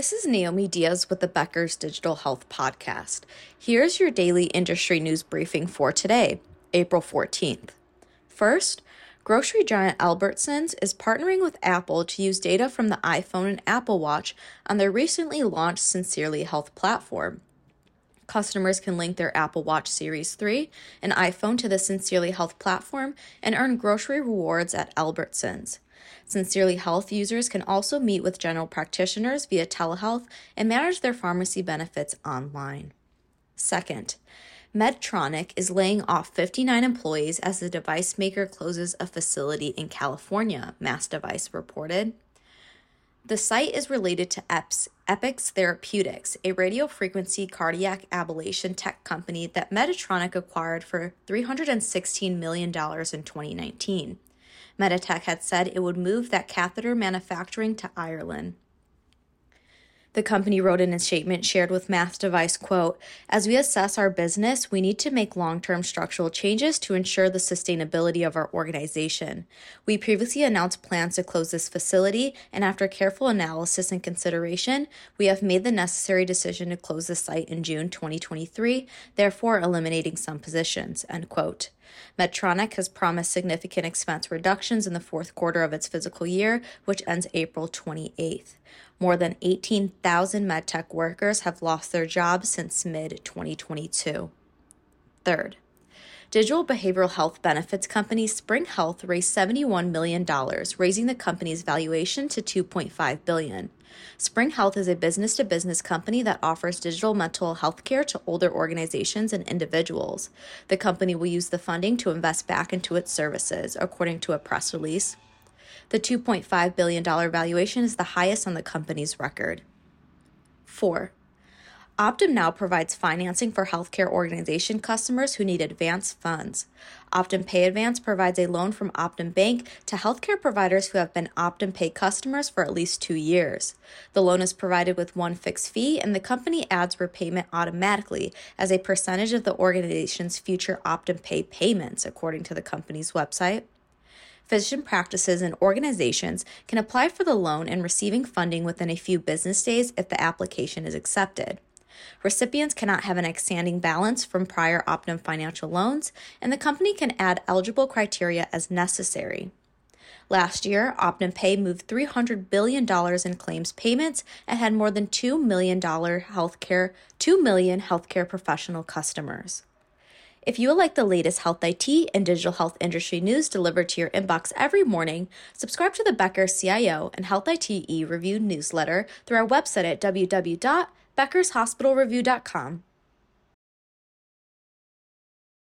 This is Naomi Diaz with the Becker's Digital Health Podcast. Here's your daily industry news briefing for today, April 14th. First, grocery giant Albertsons is partnering with Apple to use data from the iPhone and Apple Watch on their recently launched Sincerely Health platform. Customers can link their Apple Watch Series 3 and iPhone to the Sincerely Health platform and earn grocery rewards at Albertsons. Sincerely Health users can also meet with general practitioners via telehealth and manage their pharmacy benefits online. Second, Medtronic is laying off 59 employees as the device maker closes a facility in California, MassDevice reported. The site is related to EPS, Epix Therapeutics, a radiofrequency cardiac ablation tech company that Medtronic acquired for $316 million in 2019. Meditech had said it would move that catheter manufacturing to Ireland. The company wrote in a statement shared with MassDevice, quote, As we assess our business, we need to make long-term structural changes to ensure the sustainability of our organization. We previously announced plans to close this facility, and after careful analysis and consideration, we have made the necessary decision to close the site in June 2023, therefore eliminating some positions, end quote. Medtronic has promised significant expense reductions in the fourth quarter of its fiscal year, which ends April 28th. More than 18,000 medtech workers have lost their jobs since mid 2022. Third, Digital behavioral health benefits company Spring Health raised $71 million, raising the company's valuation to 2.5 billion. Spring Health is a business to business company that offers digital mental health care to older organizations and individuals. The company will use the funding to invest back into its services, according to a press release. The $2.5 billion valuation is the highest on the company's record. 4. Optum now provides financing for healthcare organization customers who need advance funds. Optum Pay Advance provides a loan from Optum Bank to healthcare providers who have been Optum Pay customers for at least two years. The loan is provided with one fixed fee, and the company adds repayment automatically as a percentage of the organization's future Optum Pay payments, according to the company's website physician practices and organizations can apply for the loan and receiving funding within a few business days if the application is accepted. Recipients cannot have an outstanding balance from prior Optum financial loans, and the company can add eligible criteria as necessary. Last year, Optum Pay moved $300 billion in claims payments and had more than $2 million healthcare, 2 million healthcare professional customers. If you would like the latest health IT and digital health industry news delivered to your inbox every morning, subscribe to the Becker CIO and Health IT E Review newsletter through our website at www beckershospitalreview.com.